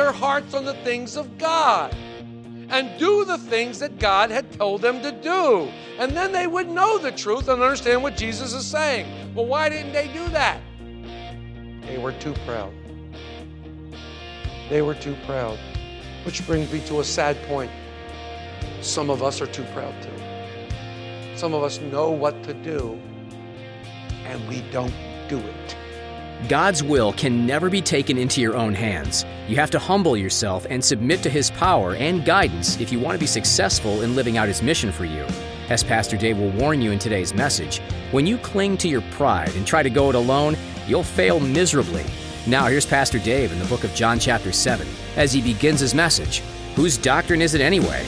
Their hearts on the things of God and do the things that God had told them to do. And then they would know the truth and understand what Jesus is saying. Well, why didn't they do that? They were too proud. They were too proud. Which brings me to a sad point. Some of us are too proud too. Some of us know what to do, and we don't do it. God's will can never be taken into your own hands. You have to humble yourself and submit to His power and guidance if you want to be successful in living out His mission for you. As Pastor Dave will warn you in today's message, when you cling to your pride and try to go it alone, you'll fail miserably. Now, here's Pastor Dave in the book of John, chapter 7, as he begins his message. Whose doctrine is it anyway?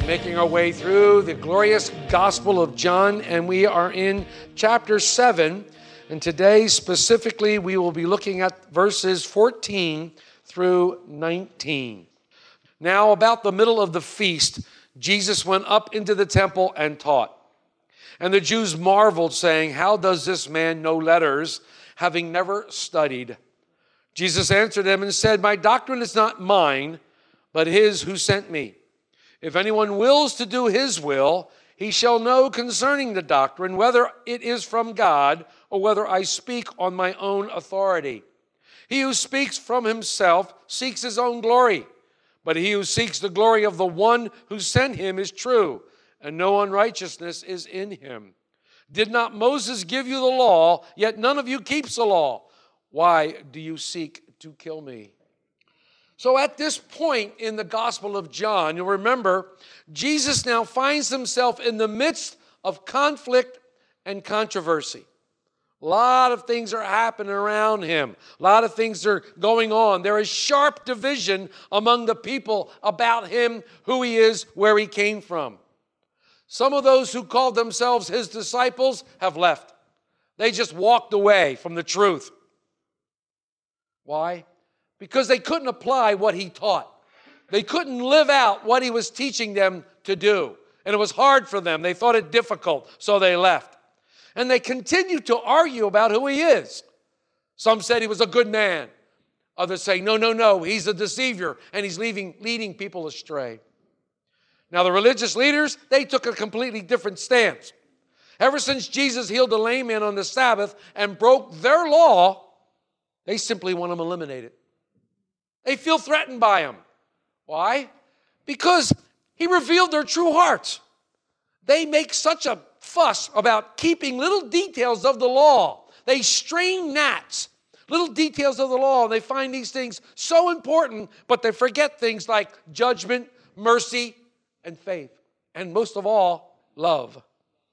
Been making our way through the glorious Gospel of John, and we are in chapter 7. And today, specifically, we will be looking at verses 14 through 19. Now, about the middle of the feast, Jesus went up into the temple and taught. And the Jews marveled, saying, How does this man know letters, having never studied? Jesus answered them and said, My doctrine is not mine, but his who sent me. If anyone wills to do his will, he shall know concerning the doctrine whether it is from God or whether I speak on my own authority. He who speaks from himself seeks his own glory, but he who seeks the glory of the one who sent him is true, and no unrighteousness is in him. Did not Moses give you the law, yet none of you keeps the law? Why do you seek to kill me? So, at this point in the Gospel of John, you'll remember Jesus now finds himself in the midst of conflict and controversy. A lot of things are happening around him. A lot of things are going on. There is sharp division among the people about him, who he is, where he came from. Some of those who called themselves his disciples have left. They just walked away from the truth. Why? Because they couldn't apply what he taught. They couldn't live out what he was teaching them to do. And it was hard for them. They thought it difficult, so they left. And they continued to argue about who he is. Some said he was a good man. Others say, no, no, no, he's a deceiver and he's leaving, leading people astray. Now, the religious leaders, they took a completely different stance. Ever since Jesus healed a lame man on the Sabbath and broke their law, they simply want him eliminated. They feel threatened by him. Why? Because he revealed their true hearts. They make such a fuss about keeping little details of the law. They strain gnats, little details of the law, and they find these things so important, but they forget things like judgment, mercy, and faith. And most of all, love.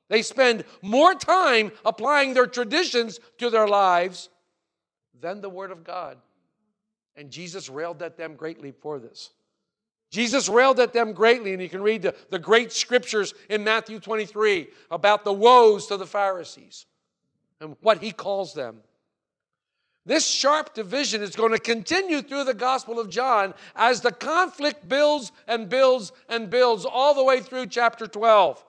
They spend more time applying their traditions to their lives than the Word of God. And Jesus railed at them greatly for this. Jesus railed at them greatly, and you can read the, the great scriptures in Matthew 23 about the woes to the Pharisees and what he calls them. This sharp division is going to continue through the Gospel of John as the conflict builds and builds and builds all the way through chapter 12.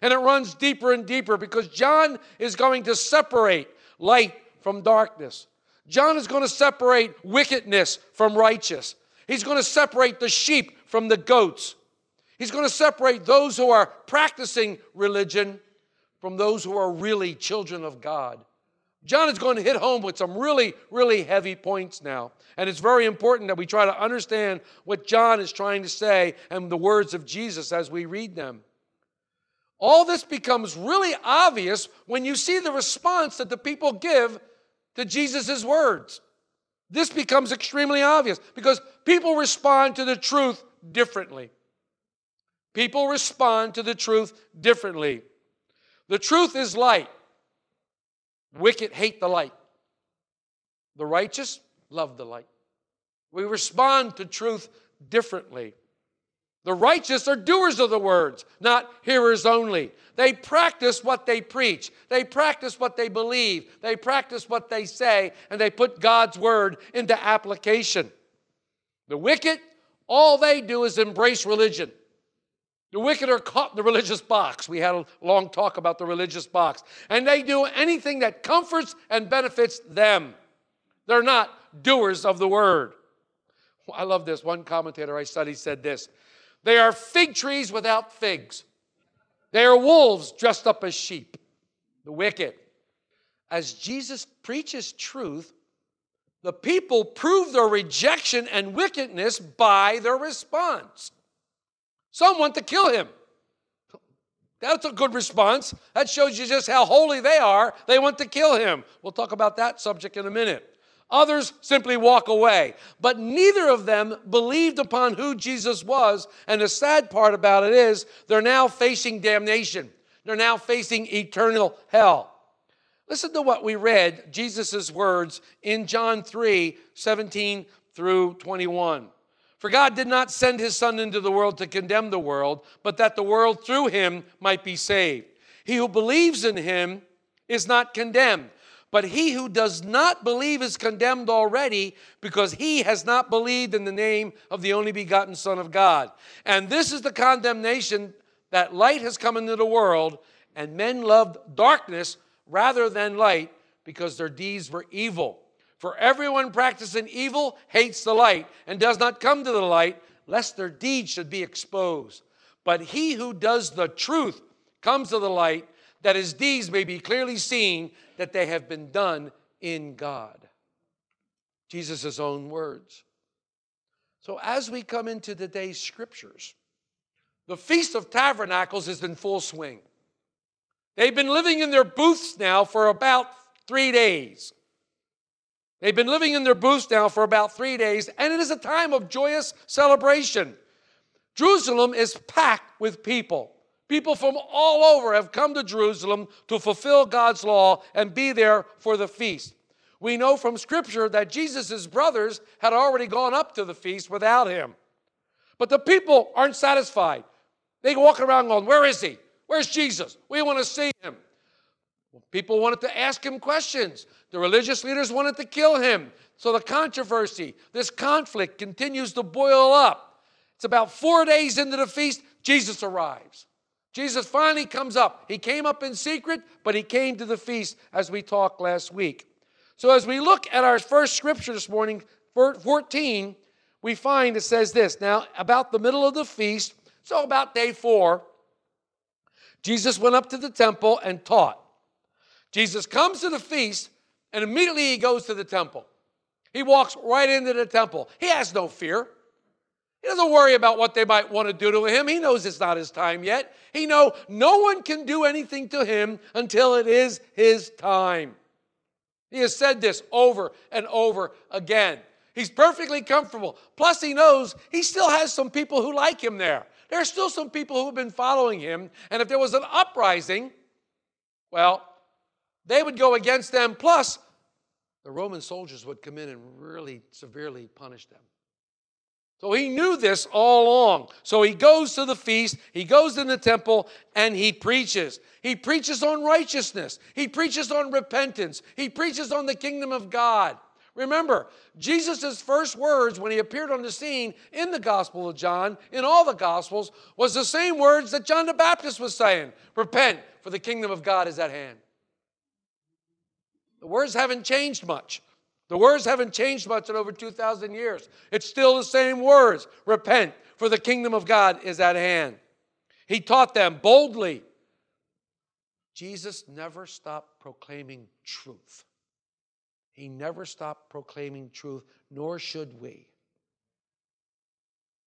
And it runs deeper and deeper because John is going to separate light from darkness. John is going to separate wickedness from righteous. He's going to separate the sheep from the goats. He's going to separate those who are practicing religion from those who are really children of God. John is going to hit home with some really, really heavy points now. And it's very important that we try to understand what John is trying to say and the words of Jesus as we read them. All this becomes really obvious when you see the response that the people give to Jesus' words. This becomes extremely obvious because people respond to the truth differently. People respond to the truth differently. The truth is light. Wicked hate the light. The righteous love the light. We respond to truth differently. The righteous are doers of the words, not hearers only. They practice what they preach, they practice what they believe, they practice what they say, and they put God's word into application. The wicked, all they do is embrace religion. The wicked are caught in the religious box. We had a long talk about the religious box. And they do anything that comforts and benefits them. They're not doers of the word. I love this. One commentator I studied said this They are fig trees without figs. They are wolves dressed up as sheep. The wicked. As Jesus preaches truth, the people prove their rejection and wickedness by their response. Some want to kill him. That's a good response. That shows you just how holy they are. They want to kill him. We'll talk about that subject in a minute. Others simply walk away. But neither of them believed upon who Jesus was. And the sad part about it is they're now facing damnation, they're now facing eternal hell. Listen to what we read, Jesus' words in John 3 17 through 21. For God did not send his Son into the world to condemn the world, but that the world through him might be saved. He who believes in him is not condemned, but he who does not believe is condemned already because he has not believed in the name of the only begotten Son of God. And this is the condemnation that light has come into the world, and men loved darkness rather than light because their deeds were evil. For everyone practicing evil hates the light and does not come to the light, lest their deeds should be exposed. But he who does the truth comes to the light, that his deeds may be clearly seen that they have been done in God. Jesus' own words. So, as we come into today's scriptures, the Feast of Tabernacles is in full swing. They've been living in their booths now for about three days. They've been living in their booths now for about three days, and it is a time of joyous celebration. Jerusalem is packed with people. People from all over have come to Jerusalem to fulfill God's law and be there for the feast. We know from Scripture that Jesus' brothers had already gone up to the feast without him. But the people aren't satisfied. They walk around going, Where is he? Where's Jesus? We want to see him. People wanted to ask him questions. The religious leaders wanted to kill him. So the controversy, this conflict continues to boil up. It's about four days into the feast, Jesus arrives. Jesus finally comes up. He came up in secret, but he came to the feast as we talked last week. So as we look at our first scripture this morning, 14, we find it says this. Now, about the middle of the feast, so about day four, Jesus went up to the temple and taught. Jesus comes to the feast and immediately he goes to the temple. He walks right into the temple. He has no fear. He doesn't worry about what they might want to do to him. He knows it's not his time yet. He know no one can do anything to him until it is his time. He has said this over and over again. He's perfectly comfortable. Plus, he knows he still has some people who like him there. There are still some people who have been following him. And if there was an uprising, well, they would go against them, plus, the Roman soldiers would come in and really severely punish them. So he knew this all along. So he goes to the feast, he goes in the temple, and he preaches. He preaches on righteousness, he preaches on repentance, he preaches on the kingdom of God. Remember, Jesus' first words when he appeared on the scene in the Gospel of John, in all the Gospels, was the same words that John the Baptist was saying Repent, for the kingdom of God is at hand. The words haven't changed much. The words haven't changed much in over 2,000 years. It's still the same words repent, for the kingdom of God is at hand. He taught them boldly. Jesus never stopped proclaiming truth. He never stopped proclaiming truth, nor should we.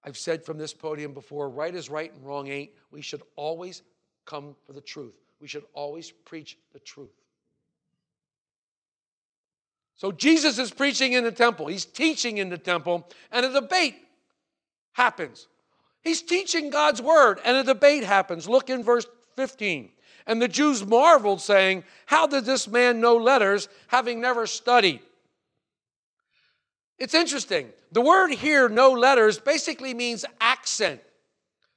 I've said from this podium before right is right and wrong ain't. We should always come for the truth. We should always preach the truth. So Jesus is preaching in the temple, he's teaching in the temple, and a debate happens. He's teaching God's word, and a debate happens. Look in verse 15. And the Jews marveled, saying, How did this man know letters, having never studied? It's interesting. The word here, know letters, basically means accent.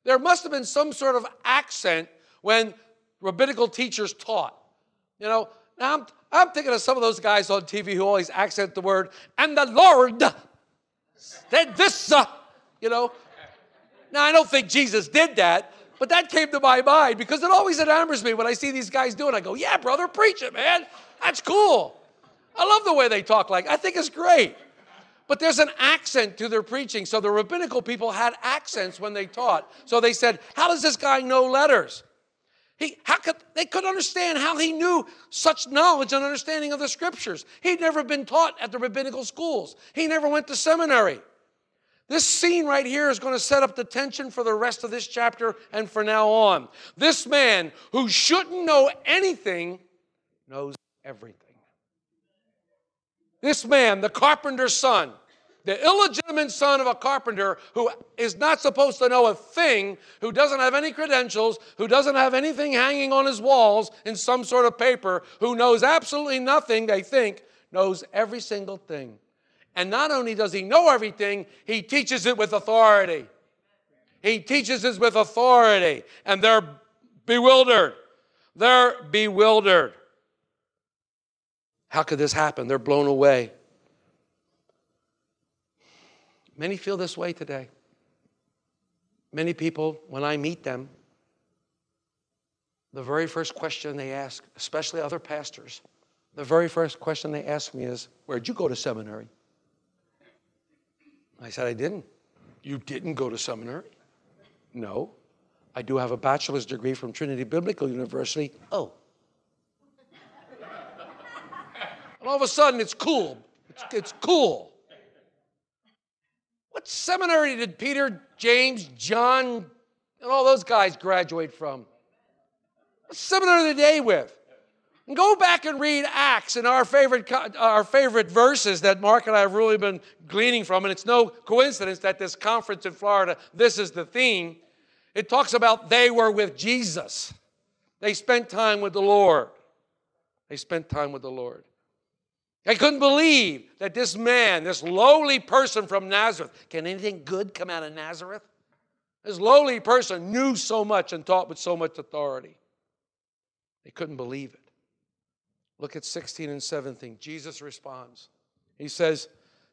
There must have been some sort of accent when rabbinical teachers taught. You know, now I'm, I'm thinking of some of those guys on TV who always accent the word, and the Lord said this, uh," you know. Now, I don't think Jesus did that, but that came to my mind because it always enamors me when I see these guys do it. I go, yeah, brother, preach it, man. That's cool. I love the way they talk like I think it's great. But there's an accent to their preaching. So the rabbinical people had accents when they taught. So they said, How does this guy know letters? He, how could, they couldn't understand how he knew such knowledge and understanding of the scriptures. He'd never been taught at the rabbinical schools, he never went to seminary. This scene right here is going to set up the tension for the rest of this chapter and for now on. This man who shouldn't know anything knows everything. This man, the carpenter's son, the illegitimate son of a carpenter who is not supposed to know a thing, who doesn't have any credentials, who doesn't have anything hanging on his walls in some sort of paper, who knows absolutely nothing, they think, knows every single thing. And not only does he know everything, he teaches it with authority. He teaches it with authority, and they're bewildered. They're bewildered. How could this happen? They're blown away. Many feel this way today. Many people, when I meet them, the very first question they ask, especially other pastors, the very first question they ask me is, Where'd you go to seminary? I said, I didn't. You didn't go to seminary? No. I do have a bachelor's degree from Trinity Biblical University. Oh. and all of a sudden, it's cool. It's, it's cool. What seminary did Peter, James, John, and all those guys graduate from? What seminary did they with? And go back and read Acts and our favorite, our favorite verses that Mark and I have really been gleaning from. And it's no coincidence that this conference in Florida, this is the theme. It talks about they were with Jesus. They spent time with the Lord. They spent time with the Lord. I couldn't believe that this man, this lowly person from Nazareth, can anything good come out of Nazareth? This lowly person knew so much and taught with so much authority. They couldn't believe it. Look at 16 and 17. Jesus responds. He says,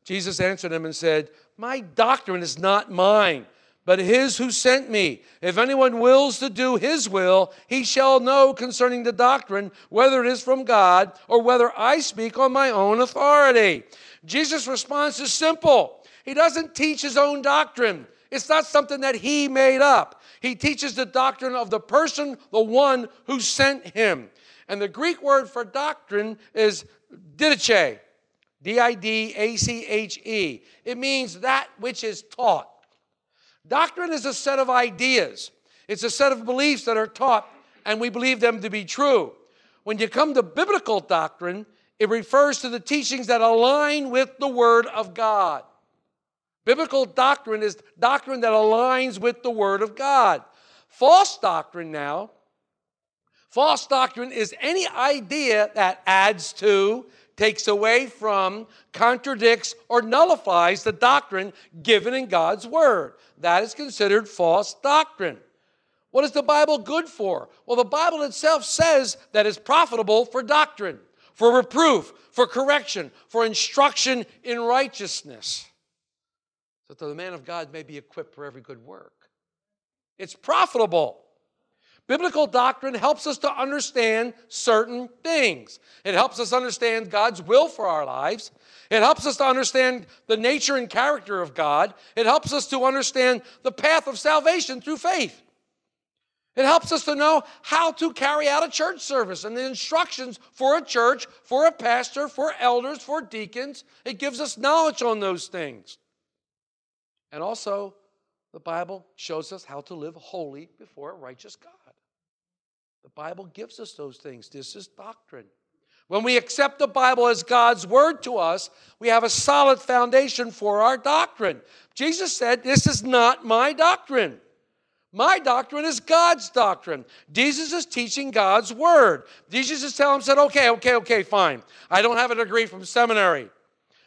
Jesus answered him and said, My doctrine is not mine, but his who sent me. If anyone wills to do his will, he shall know concerning the doctrine whether it is from God or whether I speak on my own authority. Jesus' response is simple. He doesn't teach his own doctrine. It's not something that he made up. He teaches the doctrine of the person, the one who sent him. And the Greek word for doctrine is didache, D I D A C H E. It means that which is taught. Doctrine is a set of ideas, it's a set of beliefs that are taught, and we believe them to be true. When you come to biblical doctrine, it refers to the teachings that align with the Word of God. Biblical doctrine is doctrine that aligns with the Word of God. False doctrine now, false doctrine is any idea that adds to, takes away from, contradicts, or nullifies the doctrine given in God's Word. That is considered false doctrine. What is the Bible good for? Well, the Bible itself says that it's profitable for doctrine, for reproof, for correction, for instruction in righteousness, so that the man of God may be equipped for every good work. It's profitable. Biblical doctrine helps us to understand certain things. It helps us understand God's will for our lives. It helps us to understand the nature and character of God. It helps us to understand the path of salvation through faith. It helps us to know how to carry out a church service and the instructions for a church, for a pastor, for elders, for deacons. It gives us knowledge on those things. And also, the Bible shows us how to live holy before a righteous God. The Bible gives us those things. This is doctrine. When we accept the Bible as God's word to us, we have a solid foundation for our doctrine. Jesus said, This is not my doctrine. My doctrine is God's doctrine. Jesus is teaching God's word. Jesus is telling him, said, okay, okay, okay, fine. I don't have a degree from seminary.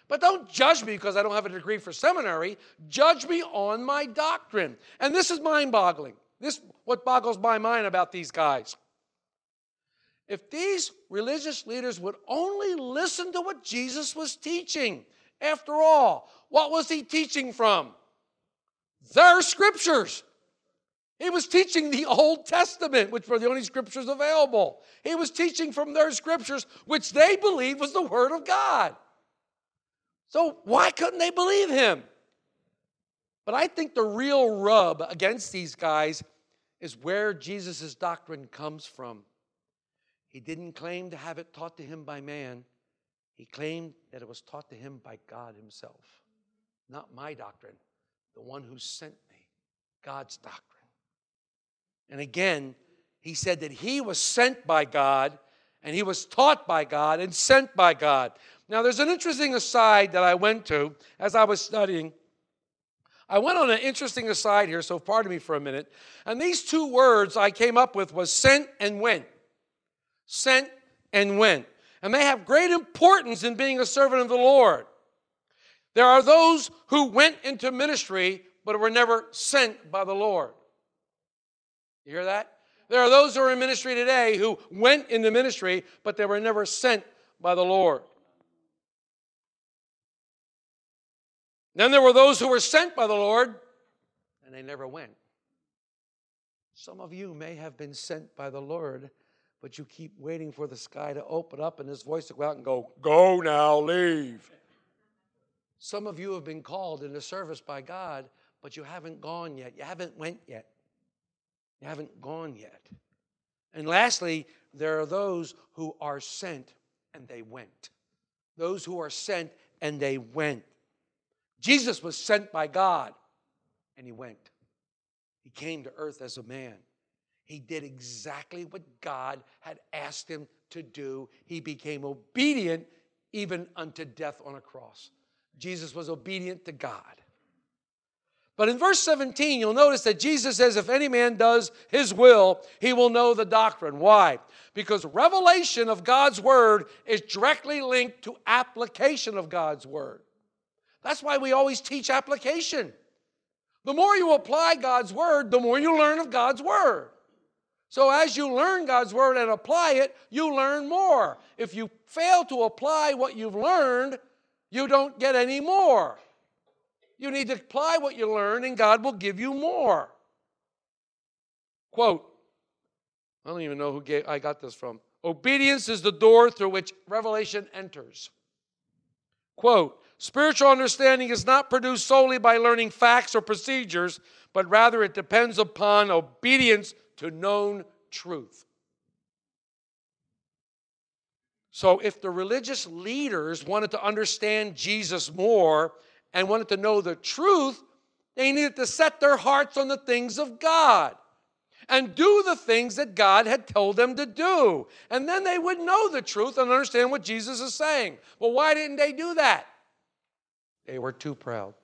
But don't judge me because I don't have a degree for seminary. Judge me on my doctrine. And this is mind-boggling. This what boggles my mind about these guys. If these religious leaders would only listen to what Jesus was teaching, after all, what was he teaching from? Their scriptures. He was teaching the Old Testament, which were the only scriptures available. He was teaching from their scriptures, which they believed was the Word of God. So why couldn't they believe him? But I think the real rub against these guys is where Jesus' doctrine comes from. He didn't claim to have it taught to him by man, he claimed that it was taught to him by God Himself. Not my doctrine, the one who sent me, God's doctrine. And again, he said that he was sent by God and he was taught by God and sent by God. Now, there's an interesting aside that I went to as I was studying. I went on an interesting aside here, so pardon me for a minute. And these two words I came up with was sent and went. Sent and went. And they have great importance in being a servant of the Lord. There are those who went into ministry but were never sent by the Lord. You hear that? There are those who are in ministry today who went into ministry, but they were never sent by the Lord. Then there were those who were sent by the Lord, and they never went. Some of you may have been sent by the Lord, but you keep waiting for the sky to open up and his voice to go out and go, Go now, leave. Some of you have been called into service by God, but you haven't gone yet. You haven't went yet. You haven't gone yet. And lastly, there are those who are sent and they went. Those who are sent and they went. Jesus was sent by God and he went. He came to earth as a man. He did exactly what God had asked him to do. He became obedient even unto death on a cross. Jesus was obedient to God. But in verse 17, you'll notice that Jesus says, If any man does his will, he will know the doctrine. Why? Because revelation of God's word is directly linked to application of God's word. That's why we always teach application. The more you apply God's word, the more you learn of God's word. So as you learn God's word and apply it, you learn more. If you fail to apply what you've learned, you don't get any more. You need to apply what you learn, and God will give you more. Quote, I don't even know who gave, I got this from. Obedience is the door through which revelation enters. Quote, spiritual understanding is not produced solely by learning facts or procedures, but rather it depends upon obedience to known truth. So, if the religious leaders wanted to understand Jesus more, and wanted to know the truth, they needed to set their hearts on the things of God and do the things that God had told them to do. And then they would know the truth and understand what Jesus is saying. Well, why didn't they do that? They were too proud.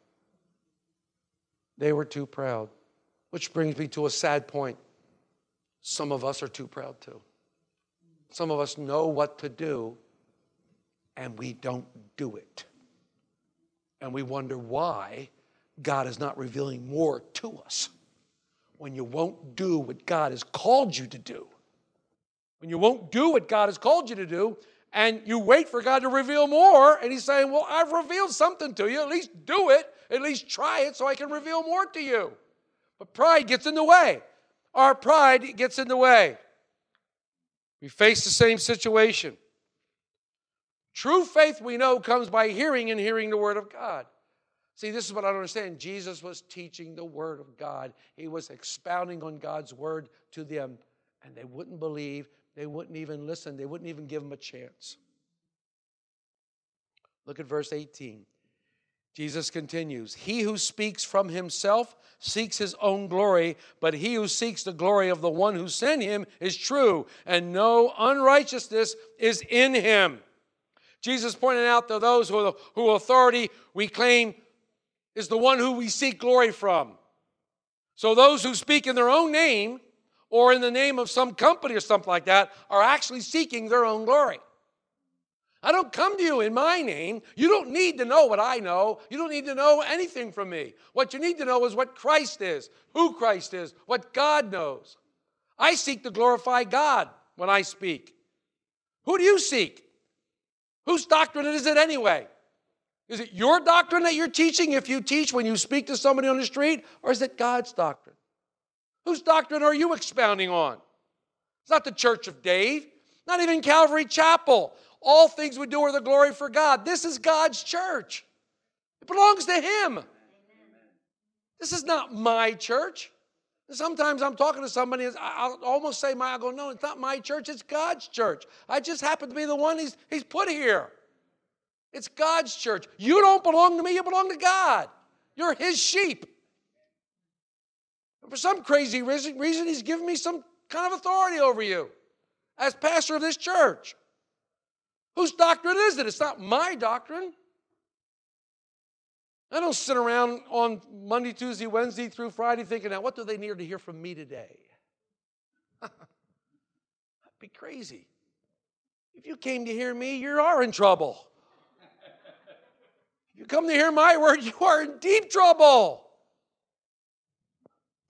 They were too proud. Which brings me to a sad point. Some of us are too proud too. Some of us know what to do, and we don't do it. And we wonder why God is not revealing more to us when you won't do what God has called you to do. When you won't do what God has called you to do, and you wait for God to reveal more, and He's saying, Well, I've revealed something to you. At least do it. At least try it so I can reveal more to you. But pride gets in the way. Our pride gets in the way. We face the same situation. True faith, we know, comes by hearing and hearing the Word of God. See, this is what I don't understand. Jesus was teaching the Word of God, He was expounding on God's Word to them, and they wouldn't believe, they wouldn't even listen, they wouldn't even give Him a chance. Look at verse 18. Jesus continues He who speaks from himself seeks his own glory, but he who seeks the glory of the one who sent him is true, and no unrighteousness is in him. Jesus pointed out to those who, who authority we claim is the one who we seek glory from. So those who speak in their own name or in the name of some company or something like that are actually seeking their own glory. I don't come to you in my name. You don't need to know what I know. You don't need to know anything from me. What you need to know is what Christ is, who Christ is, what God knows. I seek to glorify God when I speak. Who do you seek? Whose doctrine is it anyway? Is it your doctrine that you're teaching if you teach when you speak to somebody on the street, or is it God's doctrine? Whose doctrine are you expounding on? It's not the Church of Dave, not even Calvary Chapel. All things we do are the glory for God. This is God's church, it belongs to Him. This is not my church. Sometimes I'm talking to somebody, I'll almost say my, I go, no, it's not my church, it's God's church. I just happen to be the one he's, he's put here. It's God's church. You don't belong to me, you belong to God. You're his sheep. And for some crazy reason, reason, he's given me some kind of authority over you as pastor of this church. Whose doctrine is it? It's not my doctrine. I don't sit around on Monday, Tuesday, Wednesday through Friday thinking, now, what do they need to hear from me today? That'd be crazy. If you came to hear me, you are in trouble. If you come to hear my word, you are in deep trouble.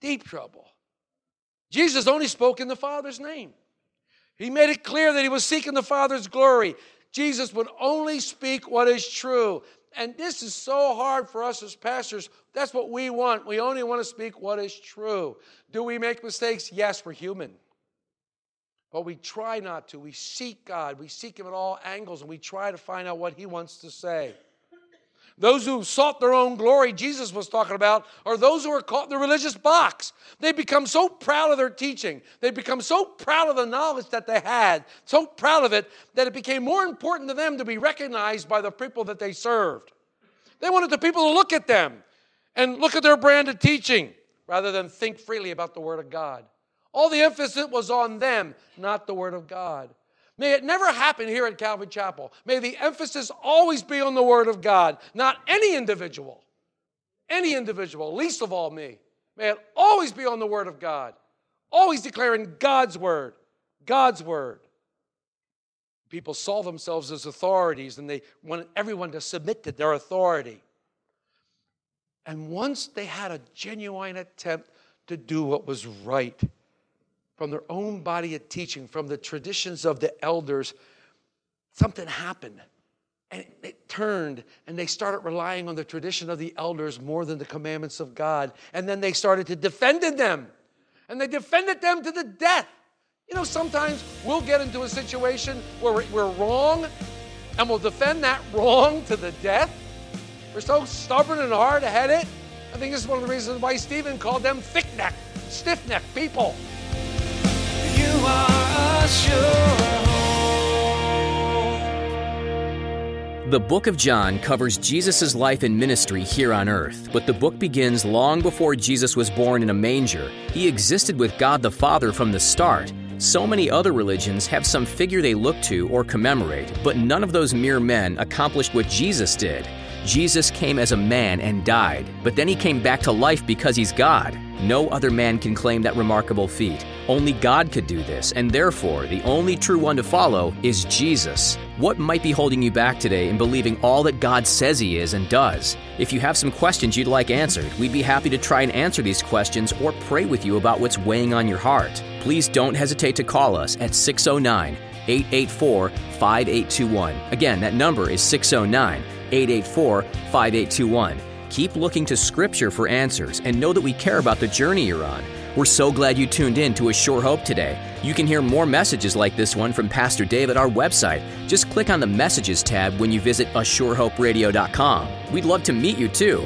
Deep trouble. Jesus only spoke in the Father's name. He made it clear that he was seeking the Father's glory. Jesus would only speak what is true. And this is so hard for us as pastors. That's what we want. We only want to speak what is true. Do we make mistakes? Yes, we're human. But we try not to. We seek God. We seek Him at all angles and we try to find out what He wants to say. Those who sought their own glory, Jesus was talking about, are those who are caught in the religious box. They become so proud of their teaching. They become so proud of the knowledge that they had, so proud of it, that it became more important to them to be recognized by the people that they served. They wanted the people to look at them and look at their brand of teaching rather than think freely about the Word of God. All the emphasis was on them, not the Word of God. May it never happen here at Calvary Chapel. May the emphasis always be on the Word of God, not any individual. Any individual, least of all me. May it always be on the Word of God, always declaring God's Word, God's Word. People saw themselves as authorities and they wanted everyone to submit to their authority. And once they had a genuine attempt to do what was right, from their own body of teaching, from the traditions of the elders, something happened. And it turned and they started relying on the tradition of the elders more than the commandments of God. And then they started to defend them. And they defended them to the death. You know, sometimes we'll get into a situation where we're wrong and we'll defend that wrong to the death. We're so stubborn and hard headed. I think this is one of the reasons why Stephen called them thick necked, stiff necked people. The book of John covers Jesus' life and ministry here on earth, but the book begins long before Jesus was born in a manger. He existed with God the Father from the start. So many other religions have some figure they look to or commemorate, but none of those mere men accomplished what Jesus did. Jesus came as a man and died, but then he came back to life because he's God. No other man can claim that remarkable feat. Only God could do this, and therefore, the only true one to follow is Jesus. What might be holding you back today in believing all that God says He is and does? If you have some questions you'd like answered, we'd be happy to try and answer these questions or pray with you about what's weighing on your heart. Please don't hesitate to call us at 609 884 5821. Again, that number is 609 884 5821. Keep looking to Scripture for answers and know that we care about the journey you're on. We're so glad you tuned in to A Sure Hope today. You can hear more messages like this one from Pastor Dave at our website. Just click on the Messages tab when you visit ASureHopeRadio.com. We'd love to meet you too.